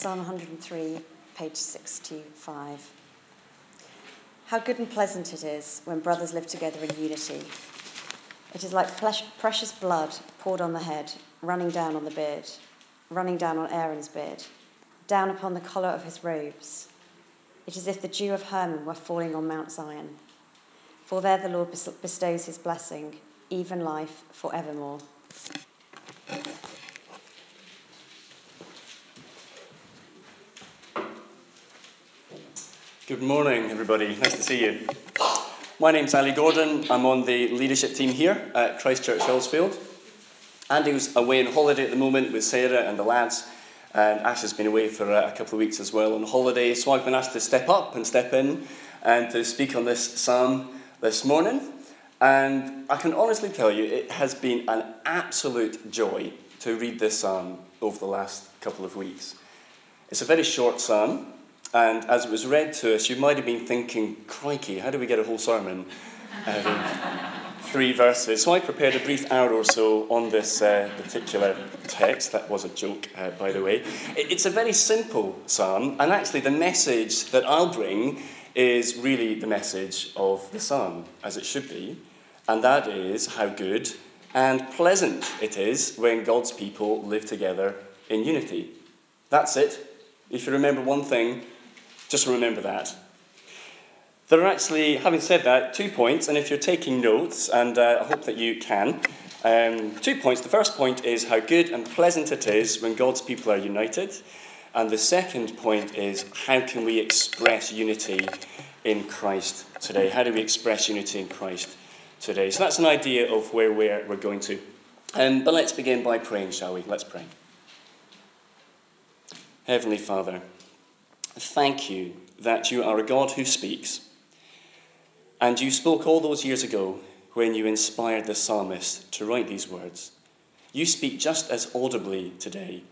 Psalm 103, page 65. How good and pleasant it is when brothers live together in unity. It is like precious blood poured on the head, running down on the beard, running down on Aaron's beard, down upon the collar of his robes. It is as if the dew of Hermon were falling on Mount Zion. For there the Lord bestows his blessing, even life forevermore. Good morning, everybody. Nice to see you. My name's Ali Gordon. I'm on the leadership team here at Christchurch Hillsfield. Andy's away on holiday at the moment with Sarah and the lads, and Ash has been away for uh, a couple of weeks as well on holiday. So I've been asked to step up and step in and to speak on this psalm this morning. And I can honestly tell you, it has been an absolute joy to read this psalm over the last couple of weeks. It's a very short psalm, and as it was read to us, you might have been thinking, crikey, how do we get a whole sermon out of three verses? So I prepared a brief hour or so on this uh, particular text. That was a joke, uh, by the way. It's a very simple psalm, and actually, the message that I'll bring is really the message of the psalm, as it should be, and that is how good and pleasant it is when God's people live together in unity. That's it. If you remember one thing, just remember that. There are actually, having said that, two points, and if you're taking notes, and uh, I hope that you can, um, two points. The first point is how good and pleasant it is when God's people are united. And the second point is how can we express unity in Christ today? How do we express unity in Christ today? So that's an idea of where we're, we're going to. Um, but let's begin by praying, shall we? Let's pray. Heavenly Father, thank you that you are a God who speaks. And you spoke all those years ago when you inspired the psalmist to write these words. You speak just as audibly today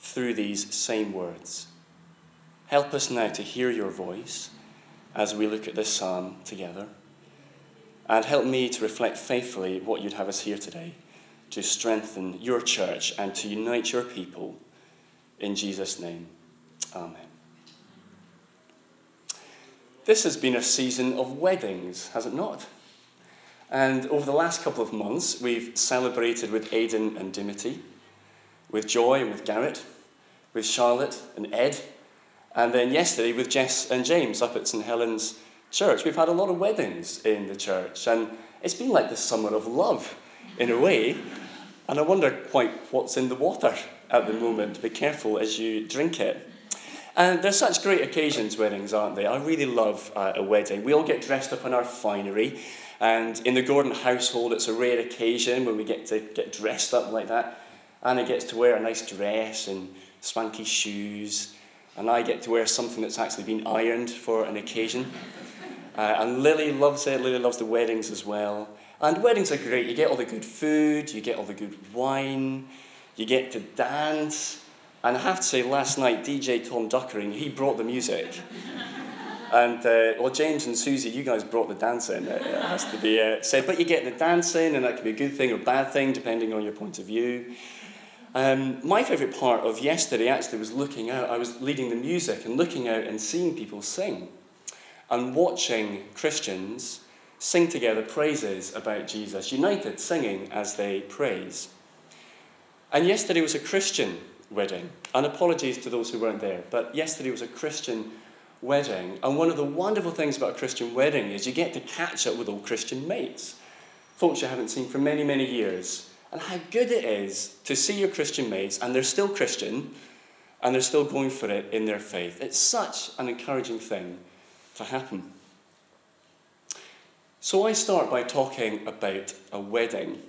through these same words. Help us now to hear your voice as we look at this psalm together. And help me to reflect faithfully what you'd have us hear today to strengthen your church and to unite your people. In Jesus' name, amen. This has been a season of weddings, has it not? And over the last couple of months, we've celebrated with Aidan and Dimity, with Joy and with Garrett, with Charlotte and Ed, and then yesterday with Jess and James up at St Helens Church. We've had a lot of weddings in the church, and it's been like the summer of love in a way. And I wonder quite what's in the water at the moment. Be careful as you drink it. And they're such great occasions, weddings, aren't they? I really love uh, a wedding. We all get dressed up in our finery, and in the Gordon household, it's a rare occasion when we get to get dressed up like that. Anna gets to wear a nice dress and swanky shoes, and I get to wear something that's actually been ironed for an occasion. Uh, and Lily loves it. Lily loves the weddings as well. And weddings are great. You get all the good food, you get all the good wine, you get to dance. And I have to say, last night, DJ Tom Duckering, he brought the music. And, uh, well, James and Susie, you guys brought the dancing, it, it has to be uh, said. But you get the dancing, and that can be a good thing or a bad thing, depending on your point of view. Um, my favourite part of yesterday actually was looking out. I was leading the music and looking out and seeing people sing and watching Christians sing together praises about Jesus, united singing as they praise. And yesterday was a Christian wedding. And apologies to those who weren't there, but yesterday was a Christian wedding. And one of the wonderful things about a Christian wedding is you get to catch up with old Christian mates, folks you haven't seen for many, many years. And how good it is to see your Christian mates, and they're still Christian, and they're still going for it in their faith. It's such an encouraging thing to happen. So I start by talking about a wedding.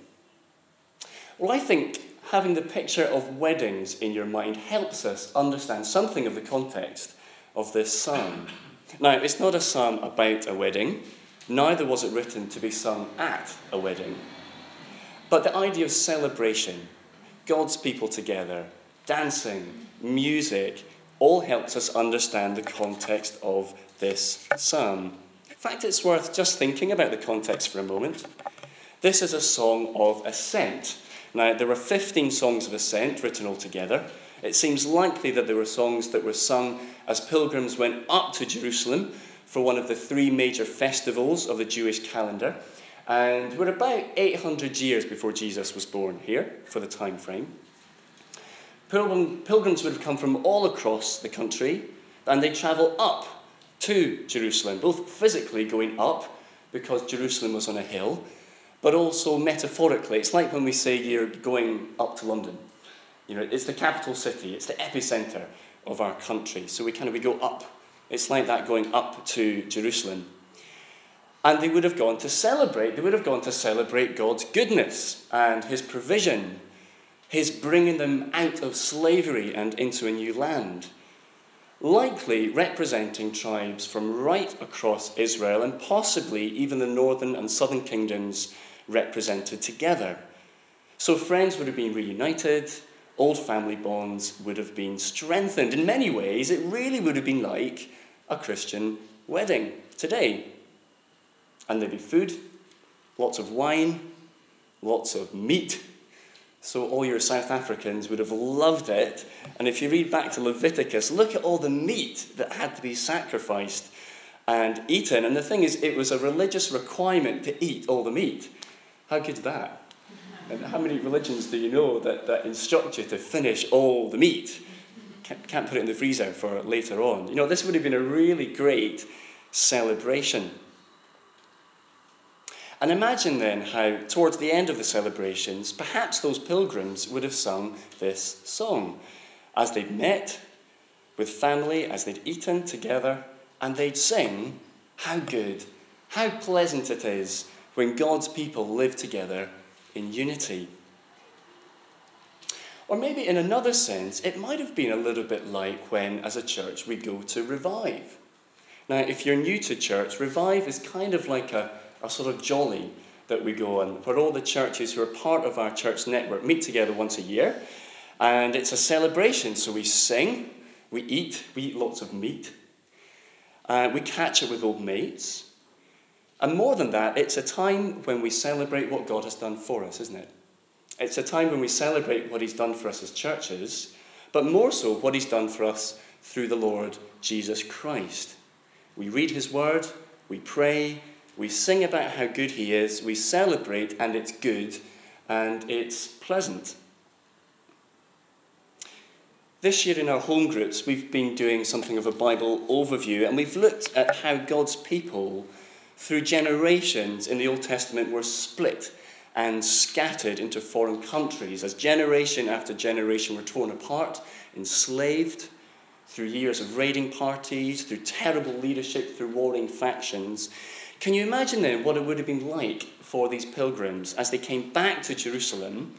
Well, I think having the picture of weddings in your mind helps us understand something of the context of this psalm. Now, it's not a psalm about a wedding, neither was it written to be sung at a wedding. But the idea of celebration, God's people together, dancing, music, all helps us understand the context of this psalm. In fact, it's worth just thinking about the context for a moment. This is a song of ascent now, there are 15 songs of ascent written all together. It seems likely that there were songs that were sung as pilgrims went up to Jerusalem for one of the three major festivals of the Jewish calendar. And we're about 800 years before Jesus was born here for the time frame. Pilgrims would have come from all across the country and they travel up to Jerusalem, both physically going up because Jerusalem was on a hill, but also metaphorically. It's like when we say you're going up to London. You know, it's the capital city, it's the epicenter of our country. So we kind of we go up. It's like that going up to Jerusalem. And they would have gone to celebrate. They would have gone to celebrate God's goodness and his provision, his bringing them out of slavery and into a new land likely representing tribes from right across Israel and possibly even the northern and southern kingdoms represented together. So friends would have been reunited, old family bonds would have been strengthened. In many ways, it really would have been like a Christian wedding today. And there'd be food, lots of wine, lots of meat, so all your South Africans would have loved it. And if you read back to Leviticus, look at all the meat that had to be sacrificed and eaten. And the thing is, it was a religious requirement to eat all the meat. How good's that? And how many religions do you know that, that instruct you to finish all the meat? Can't, can't put it in the freezer for later on. You know, this would have been a really great celebration. And imagine then how, towards the end of the celebrations, perhaps those pilgrims would have sung this song as they'd met with family, as they'd eaten together, and they'd sing, How good, how pleasant it is when God's people live together in unity. Or maybe in another sense, it might have been a little bit like when, as a church, we go to Revive. Now, if you're new to church, Revive is kind of like a a sort of jolly that we go on, where all the churches who are part of our church network meet together once a year. And it's a celebration. So we sing, we eat, we eat lots of meat, uh, we catch it with old mates. And more than that, it's a time when we celebrate what God has done for us, isn't it? It's a time when we celebrate what He's done for us as churches, but more so what He's done for us through the Lord Jesus Christ. We read His Word, we pray, we sing about how good He is, we celebrate, and it's good and it's pleasant. This year in our home groups, we've been doing something of a Bible overview, and we've looked at how God's people, through generations in the Old Testament, were split and scattered into foreign countries as generation after generation were torn apart, enslaved, through years of raiding parties, through terrible leadership, through warring factions. Can you imagine then what it would have been like for these pilgrims as they came back to Jerusalem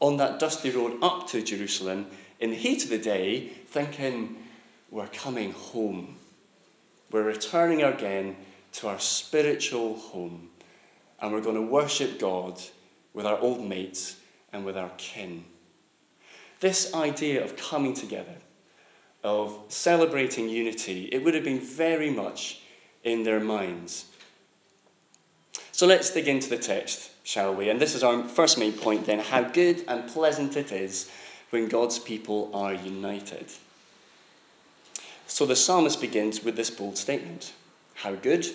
on that dusty road up to Jerusalem in the heat of the day, thinking, We're coming home. We're returning again to our spiritual home, and we're going to worship God with our old mates and with our kin. This idea of coming together, of celebrating unity, it would have been very much in their minds. So let's dig into the text, shall we? And this is our first main point then how good and pleasant it is when God's people are united. So the psalmist begins with this bold statement How good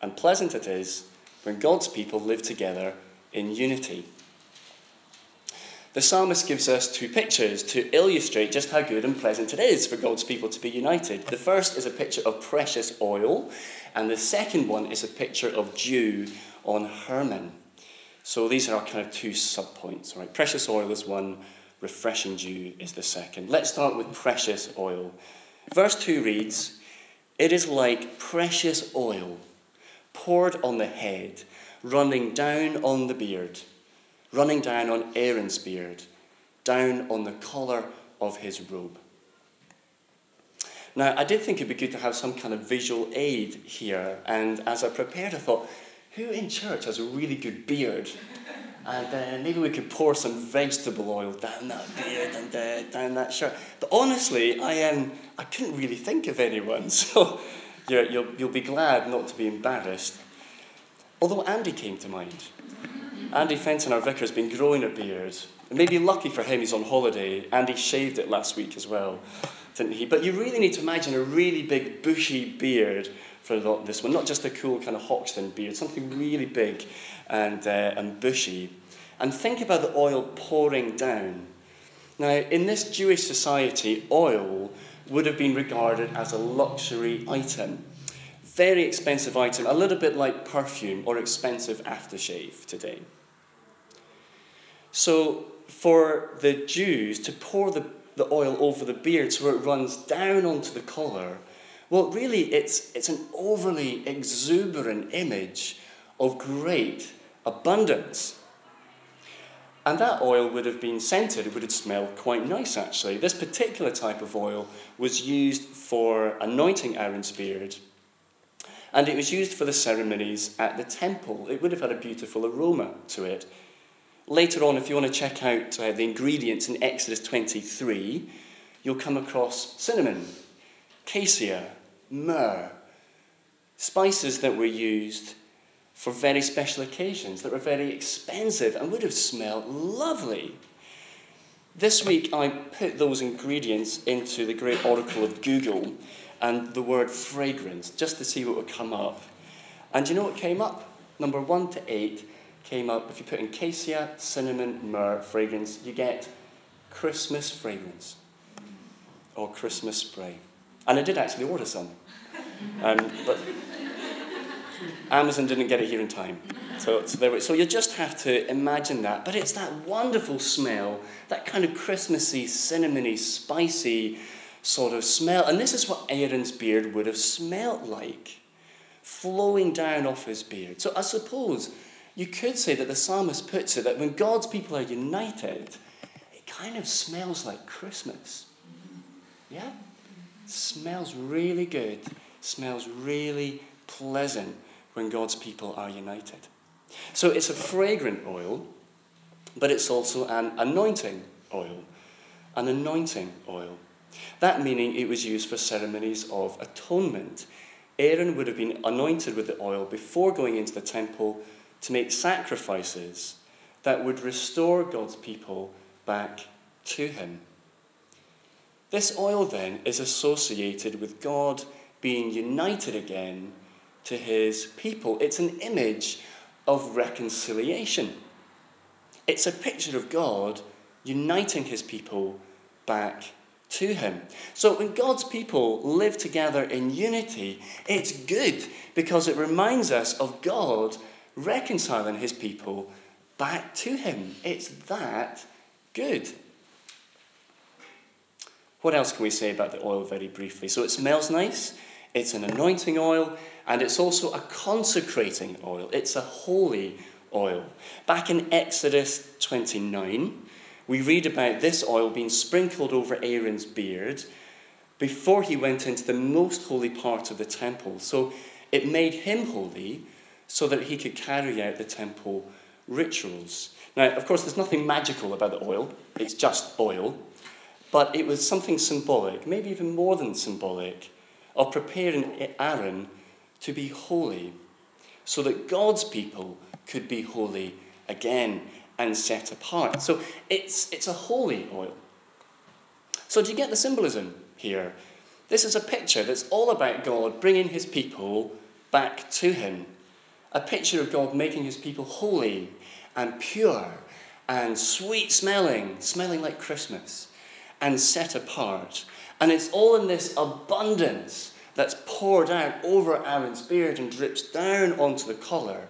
and pleasant it is when God's people live together in unity. The psalmist gives us two pictures to illustrate just how good and pleasant it is for God's people to be united. The first is a picture of precious oil, and the second one is a picture of dew on Hermon. So these are our kind of two subpoints, right? Precious oil is one, refreshing dew is the second. Let's start with precious oil. Verse 2 reads, It is like precious oil poured on the head, running down on the beard, running down on Aaron's beard, down on the collar of his robe. Now, I did think it'd be good to have some kind of visual aid here, and as I prepared, I thought, who in church has a really good beard? And uh, maybe we could pour some vegetable oil down that beard and uh, down that shirt. But honestly, I, um, I couldn't really think of anyone. So you you'll, you'll be glad not to be embarrassed. Although Andy came to mind. Andy Fenton, our vicar, has been growing a beard. It may be lucky for him, he's on holiday. Andy shaved it last week as well, didn't he? But you really need to imagine a really big, bushy beard for this one, not just a cool kind of Hoxton beard, something really big and, uh, and bushy. And think about the oil pouring down. Now, in this Jewish society, oil would have been regarded as a luxury item. Very expensive item, a little bit like perfume or expensive aftershave today. So, for the Jews to pour the, the oil over the beard so it runs down onto the collar, well, really, it's, it's an overly exuberant image of great abundance. And that oil would have been scented, it would have smelled quite nice actually. This particular type of oil was used for anointing Aaron's beard, and it was used for the ceremonies at the temple. It would have had a beautiful aroma to it. Later on, if you want to check out uh, the ingredients in Exodus 23, you'll come across cinnamon, cassia, myrrh, spices that were used for very special occasions that were very expensive and would have smelled lovely. This week I put those ingredients into the great oracle of Google and the word fragrance just to see what would come up. And you know what came up? Number one to eight came up. If you put in cassia, cinnamon, myrrh, fragrance, you get Christmas fragrance or Christmas spray. And I did actually order some. Um, but Amazon didn't get it here in time. So, so, there, so you just have to imagine that. But it's that wonderful smell, that kind of Christmassy, cinnamony, spicy sort of smell. And this is what Aaron's beard would have smelled like, flowing down off his beard. So I suppose you could say that the psalmist puts it that when God's people are united, it kind of smells like Christmas. Yeah? Smells really good, smells really pleasant when God's people are united. So it's a fragrant oil, but it's also an anointing oil. An anointing oil. That meaning it was used for ceremonies of atonement. Aaron would have been anointed with the oil before going into the temple to make sacrifices that would restore God's people back to him. This oil then is associated with God being united again to his people. It's an image of reconciliation. It's a picture of God uniting his people back to him. So when God's people live together in unity, it's good because it reminds us of God reconciling his people back to him. It's that good. What else can we say about the oil very briefly? So it smells nice, it's an anointing oil, and it's also a consecrating oil. It's a holy oil. Back in Exodus 29, we read about this oil being sprinkled over Aaron's beard before he went into the most holy part of the temple. So it made him holy so that he could carry out the temple rituals. Now, of course, there's nothing magical about the oil, it's just oil. But it was something symbolic, maybe even more than symbolic, of preparing Aaron to be holy, so that God's people could be holy again and set apart. So it's, it's a holy oil. So, do you get the symbolism here? This is a picture that's all about God bringing his people back to him. A picture of God making his people holy and pure and sweet smelling, smelling like Christmas, and set apart. And it's all in this abundance that's poured out over Aaron's beard and drips down onto the collar.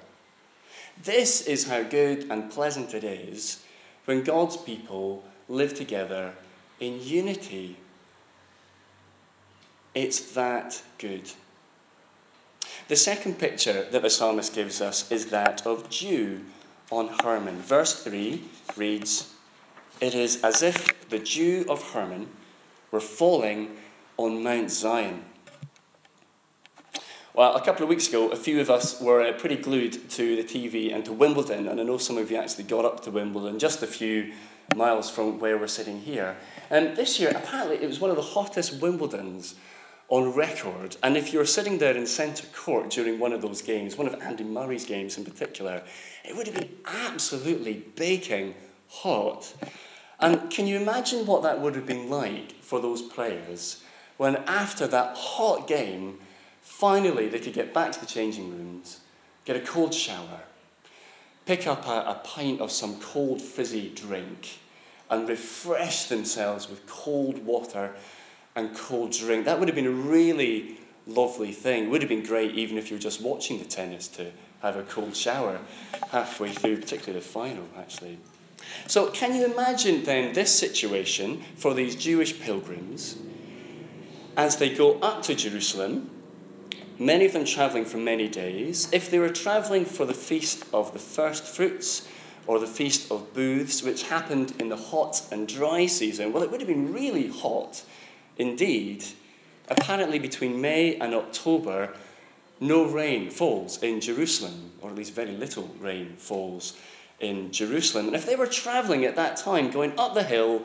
This is how good and pleasant it is when God's people live together in unity. It's that good. The second picture that the psalmist gives us is that of dew on Hermon. Verse 3 reads, It is as if the dew of Hermon were falling on Mount Zion. Well, a couple of weeks ago, a few of us were uh, pretty glued to the TV and to Wimbledon, and I know some of you actually got up to Wimbledon, just a few miles from where we're sitting here. And this year, apparently, it was one of the hottest Wimbledons on record. And if you're sitting there in centre court during one of those games, one of Andy Murray's games in particular, it would have been absolutely baking hot. And can you imagine what that would have been like for those players when, after that hot game, finally they could get back to the changing rooms, get a cold shower, pick up a, a pint of some cold fizzy drink, and refresh themselves with cold water and cold drink. That would have been a really lovely thing. It would have been great even if you were just watching the tennis to have a cold shower halfway through, particularly the final, actually. So, can you imagine then this situation for these Jewish pilgrims as they go up to Jerusalem? Many of them traveling for many days. If they were traveling for the feast of the first fruits or the feast of booths, which happened in the hot and dry season, well, it would have been really hot indeed. Apparently, between May and October, no rain falls in Jerusalem, or at least very little rain falls in Jerusalem. And if they were traveling at that time, going up the hill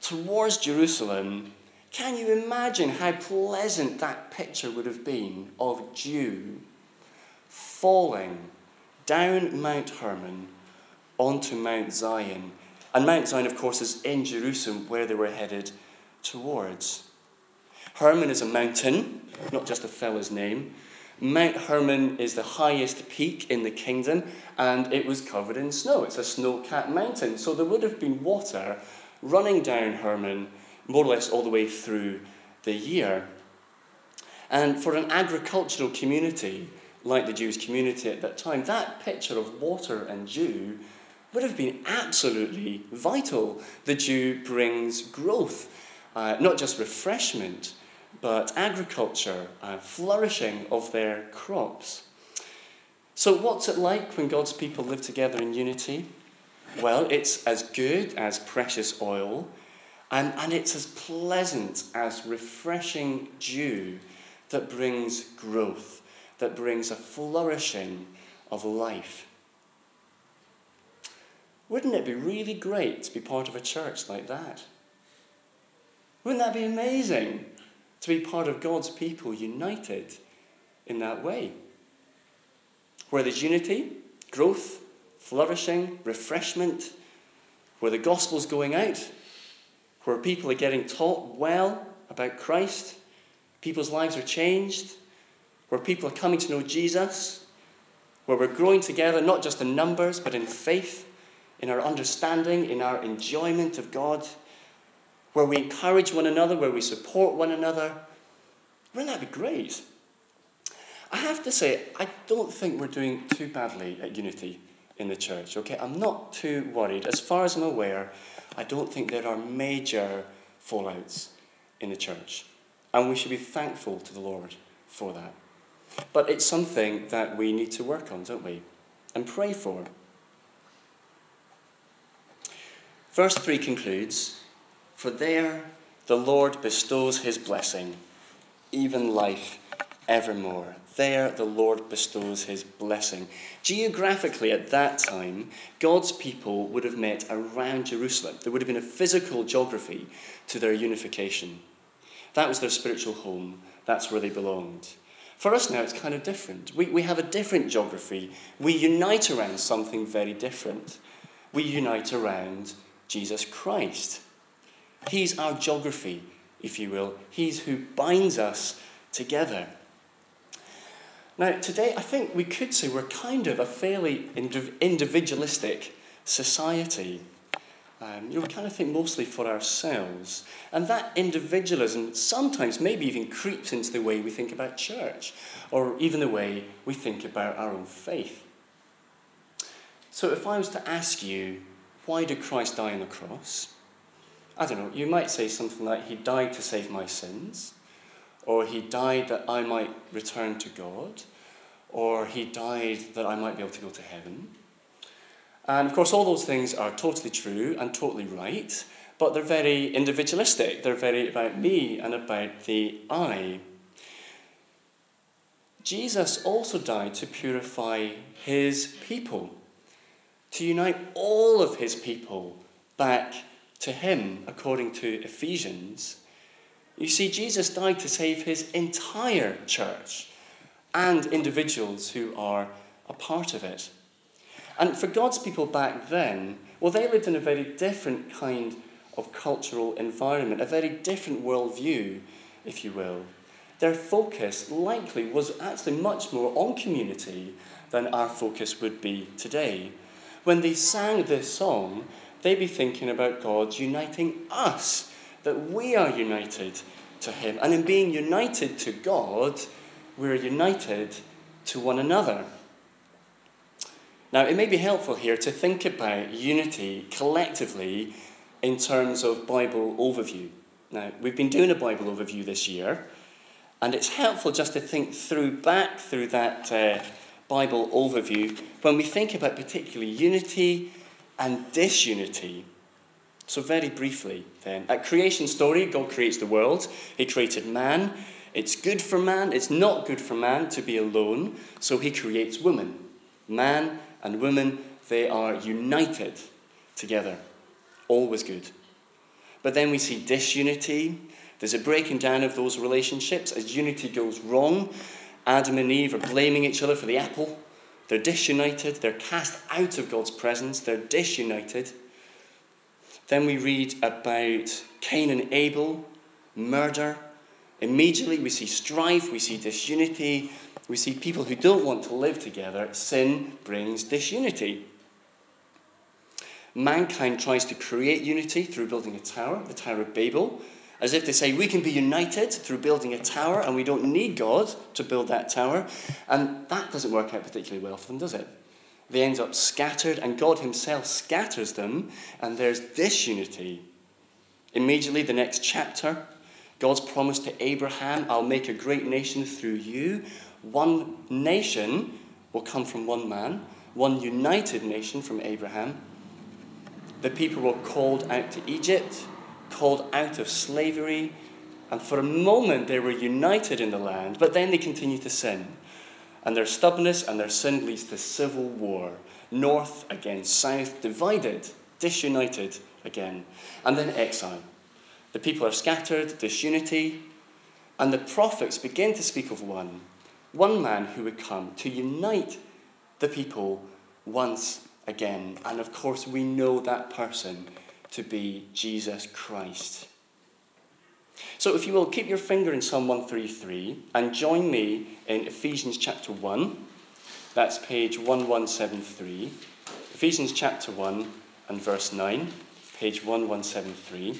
towards Jerusalem, can you imagine how pleasant that picture would have been of dew falling down Mount Hermon onto Mount Zion? And Mount Zion, of course, is in Jerusalem where they were headed towards. Hermon is a mountain, not just a fella's name. Mount Hermon is the highest peak in the kingdom, and it was covered in snow. It's a snow capped mountain. So there would have been water running down Hermon more or less all the way through the year. And for an agricultural community like the Jewish community at that time, that picture of water and dew would have been absolutely vital. The dew brings growth, uh, not just refreshment, but agriculture and flourishing of their crops. So, what's it like when God's people live together in unity? Well, it's as good as precious oil, and, and it's as pleasant as refreshing dew that brings growth, that brings a flourishing of life. Wouldn't it be really great to be part of a church like that? Wouldn't that be amazing? To be part of God's people united in that way. Where there's unity, growth, flourishing, refreshment, where the gospel's going out, where people are getting taught well about Christ, people's lives are changed, where people are coming to know Jesus, where we're growing together not just in numbers but in faith, in our understanding, in our enjoyment of God where we encourage one another, where we support one another. Wouldn't that be great? I have to say, I don't think we're doing too badly at unity in the church, okay? I'm not too worried. As far as I'm aware, I don't think there are major fallouts in the church. And we should be thankful to the Lord for that. But it's something that we need to work on, don't we? And pray for. Verse 3 concludes for there the Lord bestows his blessing, even life evermore. There the Lord bestows his blessing. Geographically, at that time, God's people would have met around Jerusalem. There would have been a physical geography to their unification. That was their spiritual home, that's where they belonged. For us now, it's kind of different. We, we have a different geography. We unite around something very different. We unite around Jesus Christ. He's our geography, if you will. He's who binds us together. Now, today, I think we could say we're kind of a fairly individualistic society. Um, you know, we kind of think mostly for ourselves. And that individualism sometimes maybe even creeps into the way we think about church, or even the way we think about our own faith. So, if I was to ask you, why did Christ die on the cross? I don't know, you might say something like, He died to save my sins, or He died that I might return to God, or He died that I might be able to go to heaven. And of course, all those things are totally true and totally right, but they're very individualistic. They're very about me and about the I. Jesus also died to purify his people, to unite all of his people back to him, according to Ephesians, You see, Jesus died to save his entire church and individuals who are a part of it. And for God's people back then, well, they lived in a very different kind of cultural environment, a very different worldview, if you will. Their focus likely was actually much more on community than our focus would be today. When they sang this song, they'd be thinking about God uniting us, that we are united to Him. And in being united to God, we're united to one another. Now, it may be helpful here to think about unity collectively in terms of Bible overview. Now, we've been doing a Bible overview this year, and it's helpful just to think through back through that uh, Bible overview when we think about particularly unity and disunity. So, very briefly, then, at creation story, God creates the world. He created man. It's good for man. It's not good for man to be alone. So he creates woman. Man and woman, they are united together. Always good. But then we see disunity. There's a breaking down of those relationships as unity goes wrong. Adam and Eve are blaming each other for the apple. They're disunited. They're cast out of God's presence. They're disunited. Then we read about Cain and Abel, murder. Immediately we see strife, we see disunity, we see people who don't want to live together. Sin brings disunity. Mankind tries to create unity through building a tower, the Tower of Babel, as if to say we can be united through building a tower and we don't need God to build that tower. And that doesn't work out particularly well for them, does it? They end up scattered, and God Himself scatters them, and there's disunity. Immediately, the next chapter, God's promise to Abraham I'll make a great nation through you. One nation will come from one man, one united nation from Abraham. The people were called out to Egypt, called out of slavery, and for a moment they were united in the land, but then they continued to sin. And their stubbornness and their sin leads to civil war. North against south, divided, disunited again. And then exile. The people are scattered, disunity, and the prophets begin to speak of one one man who would come to unite the people once again. And of course, we know that person to be Jesus Christ. So, if you will, keep your finger in Psalm 133 and join me in Ephesians chapter 1. That's page 1173. Ephesians chapter 1 and verse 9, page 1173.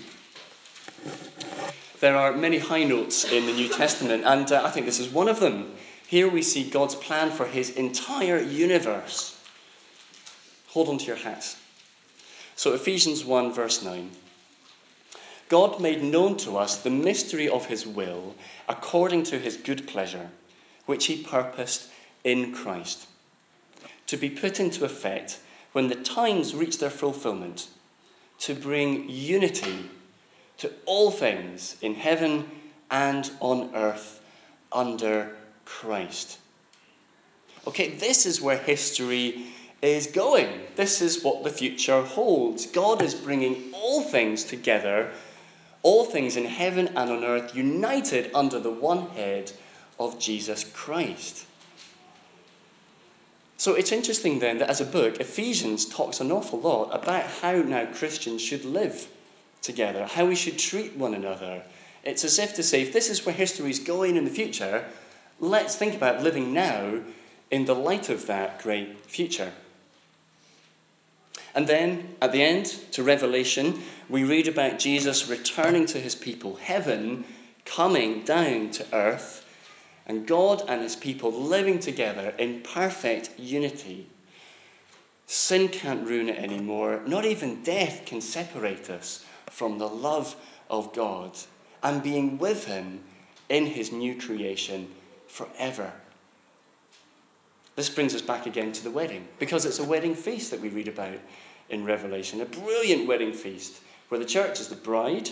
There are many high notes in the New Testament, and uh, I think this is one of them. Here we see God's plan for his entire universe. Hold on to your hats. So, Ephesians 1, verse 9. God made known to us the mystery of his will according to his good pleasure, which he purposed in Christ, to be put into effect when the times reach their fulfillment, to bring unity to all things in heaven and on earth under Christ. Okay, this is where history is going. This is what the future holds. God is bringing all things together, all things in heaven and on earth, united under the one head of Jesus Christ. So it's interesting then that as a book, Ephesians talks an awful lot about how now Christians should live together, how we should treat one another. It's as if to say, if this is where history is going in the future, let's think about living now in the light of that great future. And then at the end, to Revelation, we read about Jesus returning to his people, heaven coming down to earth, and God and his people living together in perfect unity. Sin can't ruin it anymore. Not even death can separate us from the love of God and being with him in his new creation forever. This brings us back again to the wedding, because it's a wedding feast that we read about in Revelation. A brilliant wedding feast where the church is the bride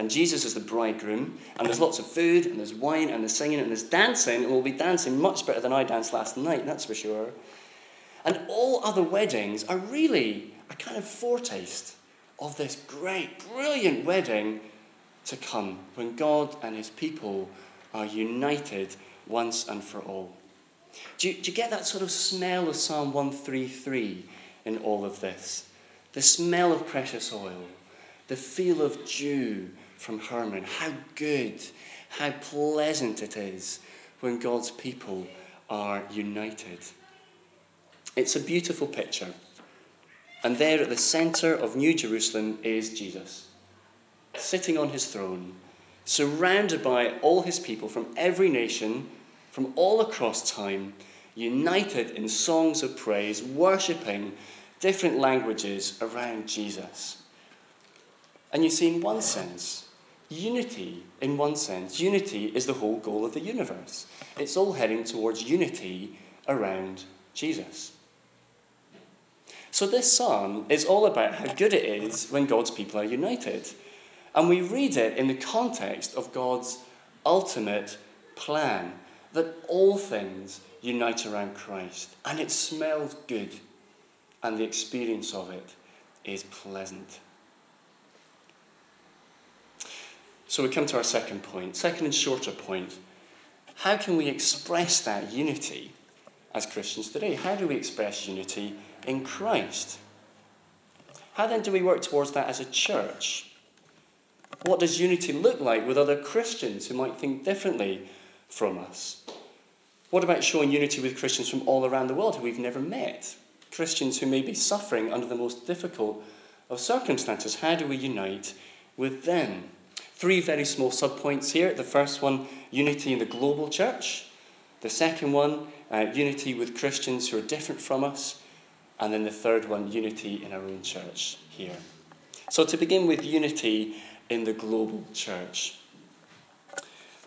and Jesus is the bridegroom, and there's lots of food, and there's wine, and there's singing, and there's dancing, and we'll be dancing much better than I danced last night, that's for sure. And all other weddings are really a kind of foretaste of this great, brilliant wedding to come when God and his people are united once and for all. Do you, do you get that sort of smell of Psalm 133 in all of this? The smell of precious oil, the feel of dew from Hermon. How good, how pleasant it is when God's people are united. It's a beautiful picture. And there at the centre of New Jerusalem is Jesus, sitting on his throne, surrounded by all his people from every nation, from all across time, united in songs of praise, worshipping different languages around Jesus. And you see, in one sense, unity, in one sense, unity is the whole goal of the universe. It's all heading towards unity around Jesus. So, this psalm is all about how good it is when God's people are united. And we read it in the context of God's ultimate plan that all things unite around Christ. And it smells good, and the experience of it is pleasant. So we come to our second point, second and shorter point. How can we express that unity as Christians today? How do we express unity in Christ? How then do we work towards that as a church? What does unity look like with other Christians who might think differently from us? What about showing unity with Christians from all around the world who we've never met? Christians who may be suffering under the most difficult of circumstances. How do we unite with them? Three very small subpoints here. The first one, unity in the global church. The second one, uh, unity with Christians who are different from us. And then the third one, unity in our own church here. So, to begin with, unity in the global church.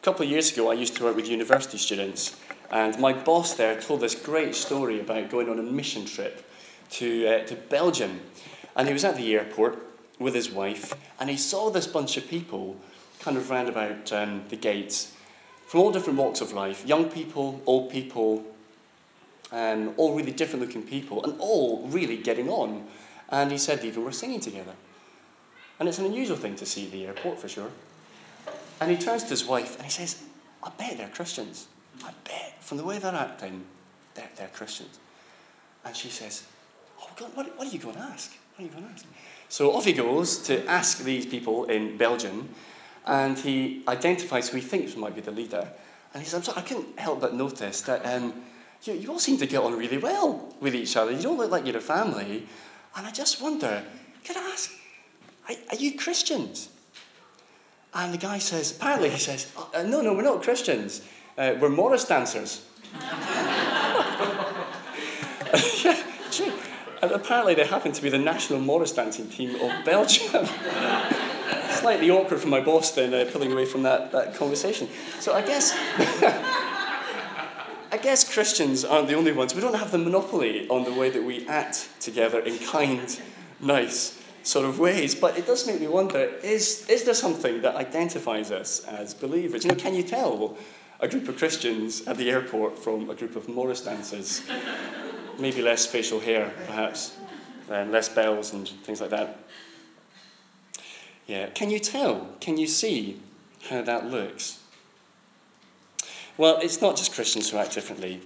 Couple of years ago, I used to work with university students, and my boss there told this great story about going on a mission trip to, uh, to Belgium. And he was at the airport with his wife, and he saw this bunch of people kind of round about um, the gates from all different walks of life young people, old people, um, all really different looking people, and all really getting on. And he said even were singing together. And it's an unusual thing to see at the airport for sure. And he turns to his wife and he says, I bet they're Christians. I bet, from the way they're acting, they're, they're Christians. And she says, Oh, God, what, what are you going to ask? What are you going to ask? So off he goes to ask these people in Belgium, and he identifies who he thinks might be the leader. And he says, I'm sorry, I couldn't help but notice that um, you, you all seem to get on really well with each other. You don't look like you're a family. And I just wonder, could I ask, are, are you Christians? And the guy says, apparently he says, uh, no, no, we're not Christians. Uh, we're Morris dancers. And apparently they happen to be the national Morris dancing team of Belgium. Slightly awkward for my boss then, uh, pulling away from that, that conversation. So I guess, I guess Christians aren't the only ones. We don't have the monopoly on the way that we act together in kind, nice sort of ways. But it does make me wonder: is is there something that identifies us as believers? You know, can you tell a group of Christians at the airport from a group of Morris dancers? maybe less facial hair, perhaps, and less bells and things like that. Yeah, can you tell? Can you see how that looks? Well, it's not just Christians who act differently,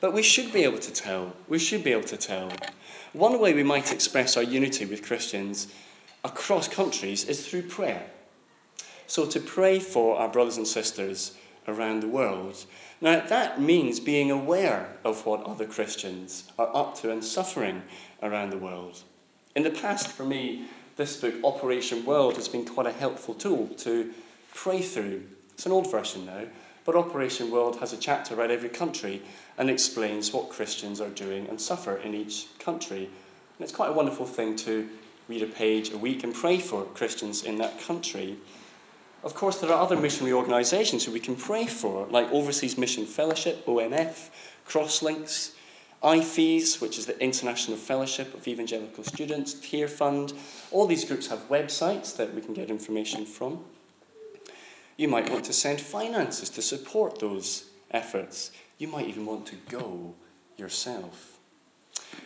but we should be able to tell. We should be able to tell. One way we might express our unity with Christians across countries is through prayer. So, to pray for our brothers and sisters around the world now, that means being aware of what other Christians are up to and suffering around the world. In the past, for me, this book, Operation World, has been quite a helpful tool to pray through. It's an old version now, but Operation World has a chapter about every country and explains what Christians are doing and suffer in each country. And it's quite a wonderful thing to read a page a week and pray for Christians in that country. Of course, there are other missionary organisations who we can pray for, like Overseas Mission Fellowship, OMF, Crosslinks, IFES, which is the International Fellowship of Evangelical Students, Tearfund. All these groups have websites that we can get information from. You might want to send finances to support those efforts. You might even want to go yourself.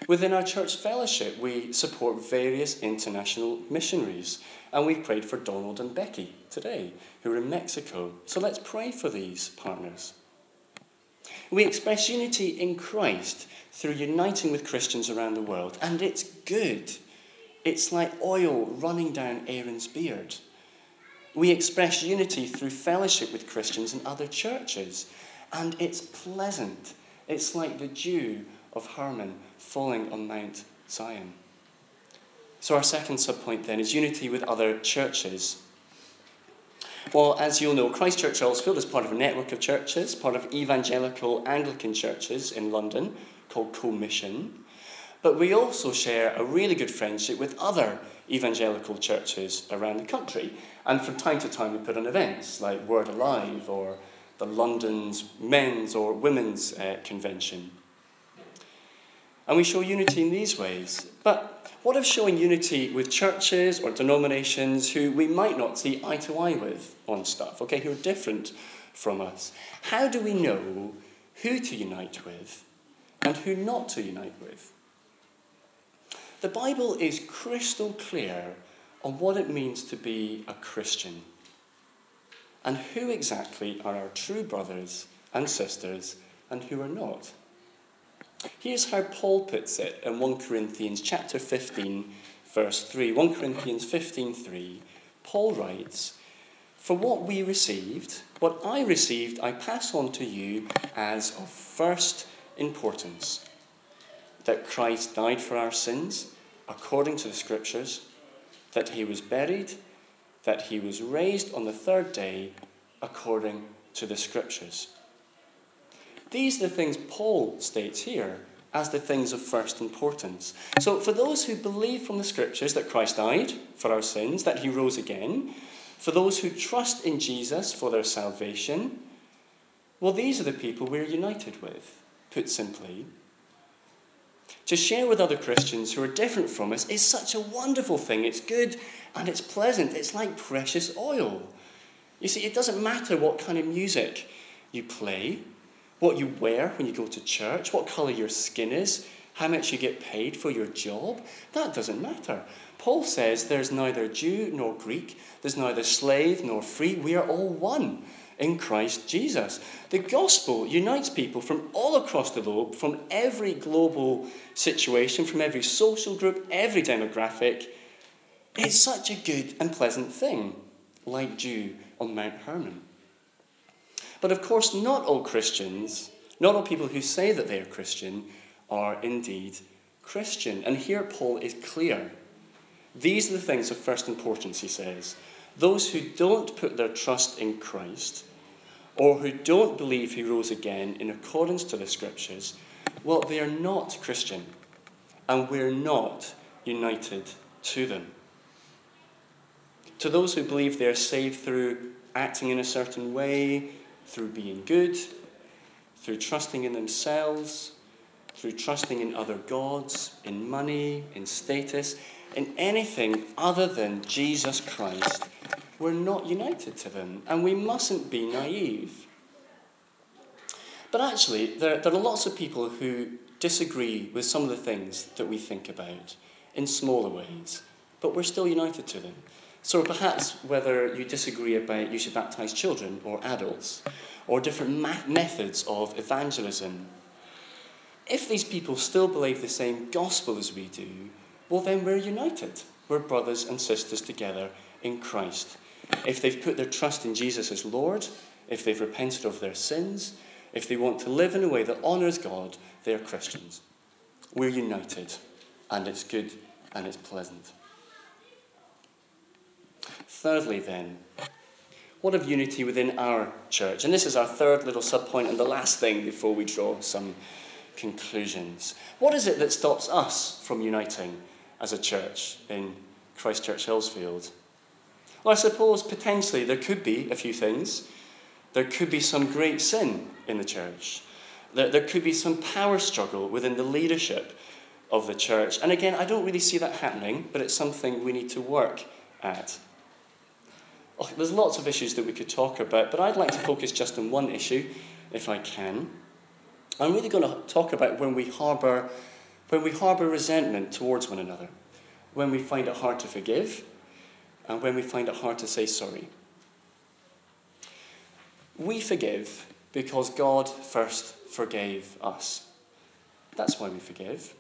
Within our church fellowship, we support various international missionaries, and we've prayed for Donald and Becky today, who are in Mexico. So let's pray for these partners. We express unity in Christ through uniting with Christians around the world, and it's good. It's like oil running down Aaron's beard. We express unity through fellowship with Christians in other churches, and it's pleasant. It's like the dew of Hermon falling on Mount Zion. So, our second subpoint then is unity with other churches. Well, as you'll know, Christchurch Earlsfield is part of a network of churches, part of evangelical Anglican churches in London called Co-Mission. But we also share a really good friendship with other evangelical churches around the country. And from time to time, we put on events like Word Alive or the London's Men's or Women's uh, Convention. And we show unity in these ways. But what of showing unity with churches or denominations who we might not see eye to eye with on stuff, okay, who are different from us? How do we know who to unite with and who not to unite with? The Bible is crystal clear on what it means to be a Christian and who exactly are our true brothers and sisters and who are not. Here's how Paul puts it in 1 Corinthians chapter 15 verse 3. 1 Corinthians 15:3. Paul writes, "For what we received, what I received, I pass on to you as of first importance, that Christ died for our sins according to the scriptures, that he was buried, that he was raised on the third day according to the scriptures." These are the things Paul states here as the things of first importance. So, for those who believe from the scriptures that Christ died for our sins, that he rose again, for those who trust in Jesus for their salvation, well, these are the people we're united with, put simply. To share with other Christians who are different from us is such a wonderful thing. It's good and it's pleasant. It's like precious oil. You see, it doesn't matter what kind of music you play what you wear when you go to church, what colour your skin is, how much you get paid for your job. That doesn't matter. Paul says there's neither Jew nor Greek, there's neither slave nor free. We are all one in Christ Jesus. The gospel unites people from all across the globe, from every global situation, from every social group, every demographic. It's such a good and pleasant thing, like dew on Mount Hermon. But of course, not all Christians, not all people who say that they are Christian, are indeed Christian. And here Paul is clear. These are the things of first importance, he says. Those who don't put their trust in Christ, or who don't believe he rose again in accordance to the scriptures, well, they are not Christian, and we're not united to them. To those who believe they are saved through acting in a certain way, through being good, through trusting in themselves, through trusting in other gods, in money, in status, in anything other than Jesus Christ, we're not united to them, and we mustn't be naive. But actually, there, there are lots of people who disagree with some of the things that we think about in smaller ways, but we're still united to them. So perhaps whether you disagree about you should baptize children or adults, or different ma- methods of evangelism, if these people still believe the same gospel as we do, well, then we're united. We're brothers and sisters together in Christ. If they've put their trust in Jesus as Lord, if they've repented of their sins, if they want to live in a way that honours God, they're Christians. We're united, and it's good and it's pleasant. Thirdly, then, what of unity within our church? And this is our third little subpoint and the last thing before we draw some conclusions. What is it that stops us from uniting as a church in Christchurch Earlsfield? Well, I suppose potentially there could be a few things. There could be some great sin in the church. There, there could be some power struggle within the leadership of the church. And again, I don't really see that happening, but it's something we need to work at. Oh, there's lots of issues that we could talk about, but I'd like to focus just on one issue, if I can. I'm really going to talk about when we harbour when we harbour resentment towards one another, when we find it hard to forgive, and when we find it hard to say sorry. We forgive because God first forgave us. That's why we forgive.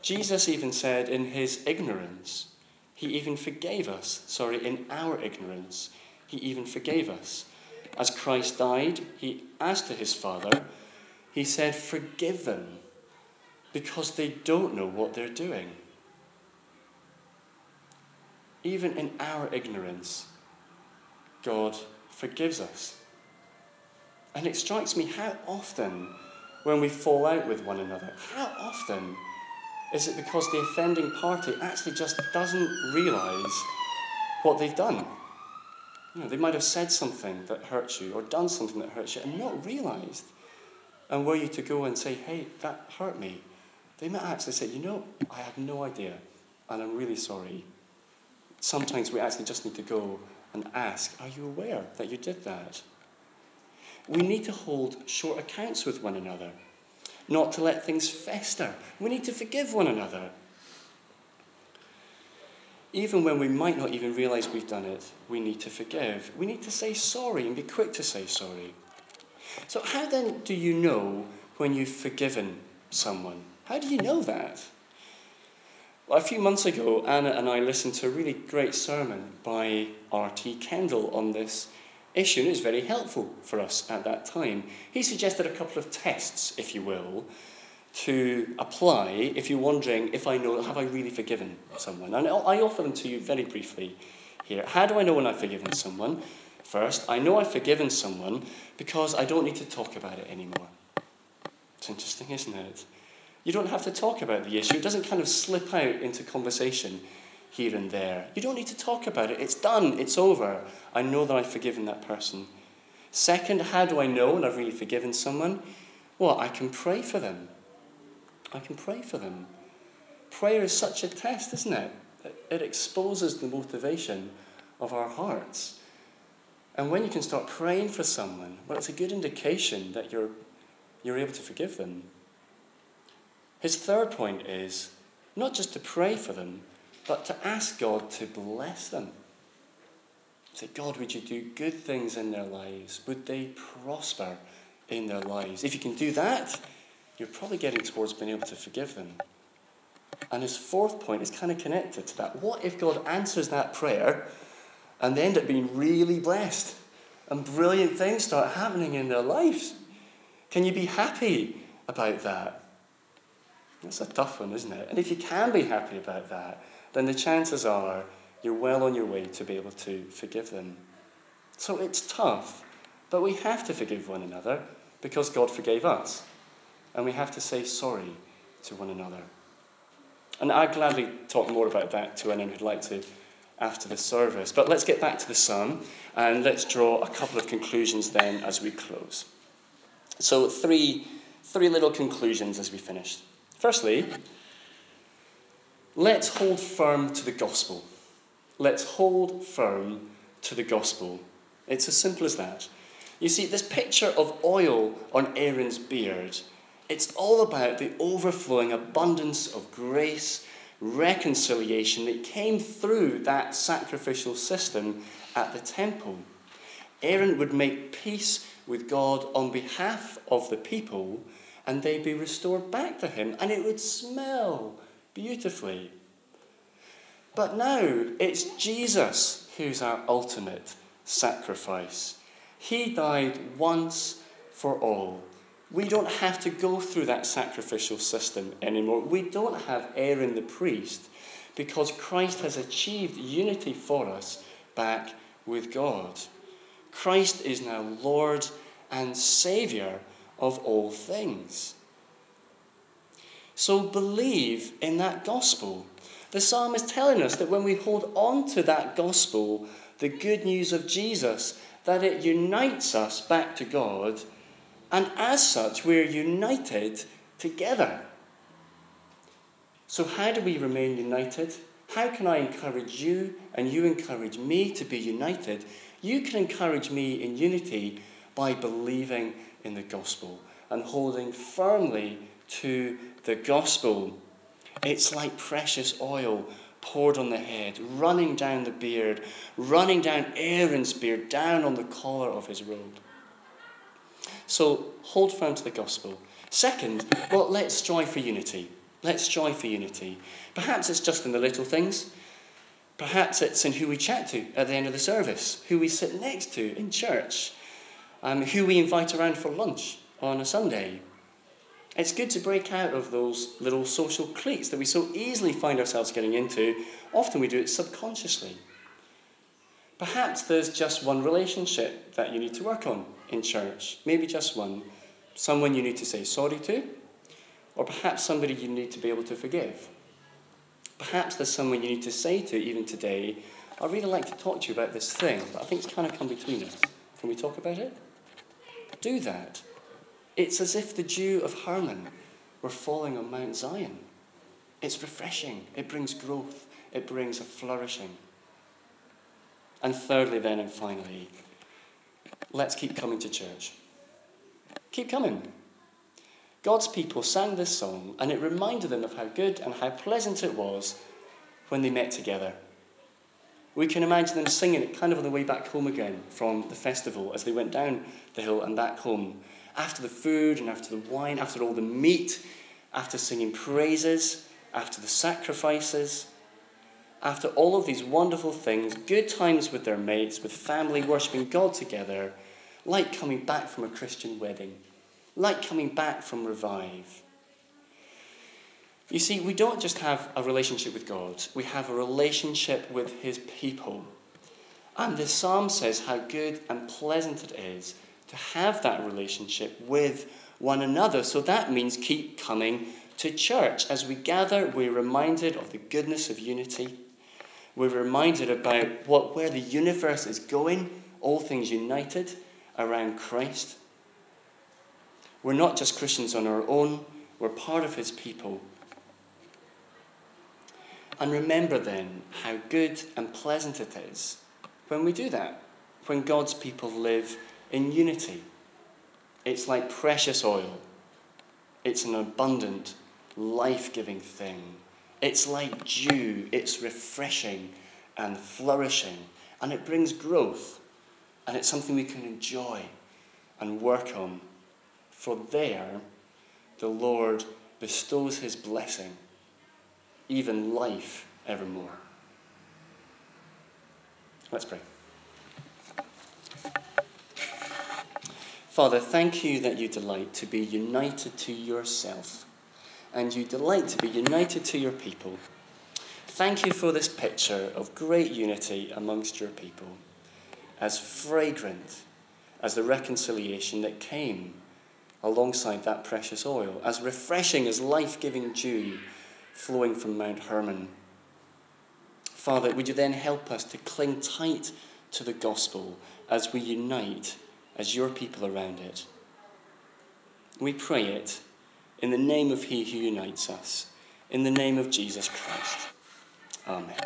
Jesus even said in his ignorance, he even forgave us. Sorry, in our ignorance, he even forgave us. As Christ died, he asked to his Father, he said, Forgive them because they don't know what they're doing. Even in our ignorance, God forgives us. And it strikes me how often, when we fall out with one another, how often is it because the offending party actually just doesn't realise what they've done? You know, they might have said something that hurts you or done something that hurts you and not realised. And were you to go and say, hey, that hurt me, they might actually say, you know, I had no idea and I'm really sorry. Sometimes we actually just need to go and ask, are you aware that you did that? We need to hold short accounts with one another, not to let things fester. We need to forgive one another. Even when we might not even realize we've done it, we need to forgive. We need to say sorry and be quick to say sorry. So, how then do you know when you've forgiven someone? How do you know that? Well, a few months ago, Anna and I listened to a really great sermon by R.T. Kendall on this issue, is very helpful for us at that time. He suggested a couple of tests, if you will, to apply if you're wondering if I know, have I really forgiven someone? And I offer them to you very briefly here. How do I know when I've forgiven someone? First, I know I've forgiven someone because I don't need to talk about it anymore. It's interesting, isn't it? You don't have to talk about the issue. It doesn't kind of slip out into conversation here and there. You don't need to talk about it. It's done. It's over. I know that I've forgiven that person. Second, how do I know when I've really forgiven someone? Well, I can pray for them. I can pray for them. Prayer is such a test, isn't it? It exposes the motivation of our hearts. And when you can start praying for someone, well, it's a good indication that you're, you're able to forgive them. His third point is not just to pray for them, but to ask God to bless them. Say, God, would you do good things in their lives? Would they prosper in their lives? If you can do that, you're probably getting towards being able to forgive them. And his fourth point is kind of connected to that. What if God answers that prayer and they end up being really blessed and brilliant things start happening in their lives? Can you be happy about that? That's a tough one, isn't it? And if you can be happy about that, then the chances are you're well on your way to be able to forgive them. So it's tough, but we have to forgive one another because God forgave us. And we have to say sorry to one another. And I'd gladly talk more about that to anyone who'd like to after the service. But let's get back to the psalm and let's draw a couple of conclusions then as we close. So, three, three little conclusions as we finish. Firstly, let's hold firm to the gospel. Let's hold firm to the gospel. It's as simple as that. You see, this picture of oil on Aaron's beard, it's all about the overflowing abundance of grace, reconciliation that came through that sacrificial system at the temple. Aaron would make peace with God on behalf of the people, and they'd be restored back to him, and it would smell beautifully. But now it's Jesus who's our ultimate sacrifice. He died once for all. We don't have to go through that sacrificial system anymore. We don't have Aaron the priest because Christ has achieved unity for us back with God. Christ is now Lord and Saviour of all things. So believe in that gospel. The psalm is telling us that when we hold on to that gospel, the good news of Jesus, that it unites us back to God, and as such, we're united together. So, how do we remain united? How can I encourage you and you encourage me to be united? You can encourage me in unity by believing in the gospel and holding firmly to the gospel. It's like precious oil poured on the head, running down the beard, running down Aaron's beard, down on the collar of his robe. So hold firm to the gospel. Second, well, let's strive for unity. Let's strive for unity. Perhaps it's just in the little things. Perhaps it's in who we chat to at the end of the service, who we sit next to in church, um, who we invite around for lunch on a Sunday. It's good to break out of those little social cliques that we so easily find ourselves getting into. Often we do it subconsciously. Perhaps there's just one relationship that you need to work on in church, maybe just one. Someone you need to say sorry to, or perhaps somebody you need to be able to forgive. Perhaps there's someone you need to say to even today, I'd really like to talk to you about this thing, but I think it's kind of come between us. Can we talk about it? Do that. It's as if the dew of Hermon were falling on Mount Zion. It's refreshing, it brings growth, it brings a flourishing. And thirdly, then, and finally, let's keep coming to church. Keep coming. God's people sang this song, and it reminded them of how good and how pleasant it was when they met together. We can imagine them singing it kind of on the way back home again from the festival as they went down the hill and back home. After the food and after the wine, after all the meat, after singing praises, after the sacrifices, after all of these wonderful things, good times with their mates, with family, worshipping God together, like coming back from a Christian wedding like coming back from Revive. You see, we don't just have a relationship with God, we have a relationship with His people. And the psalm says how good and pleasant it is to have that relationship with one another. So that means keep coming to church. As we gather, we're reminded of the goodness of unity. We're reminded about what, where the universe is going, all things united around Christ. We're not just Christians on our own, we're part of His people. And remember then how good and pleasant it is when we do that, when God's people live in unity. It's like precious oil, it's an abundant, life giving thing. It's like dew, it's refreshing and flourishing, and it brings growth, and it's something we can enjoy and work on for there the Lord bestows his blessing, even life evermore. Let's pray. Father, thank you that you delight to be united to yourself and you delight to be united to your people. Thank you for this picture of great unity amongst your people, as fragrant as the reconciliation that came alongside that precious oil, as refreshing as life giving dew flowing from Mount Hermon. Father, would you then help us to cling tight to the gospel as we unite as your people around it? We pray it in the name of He who unites us, in the name of Jesus Christ. Amen.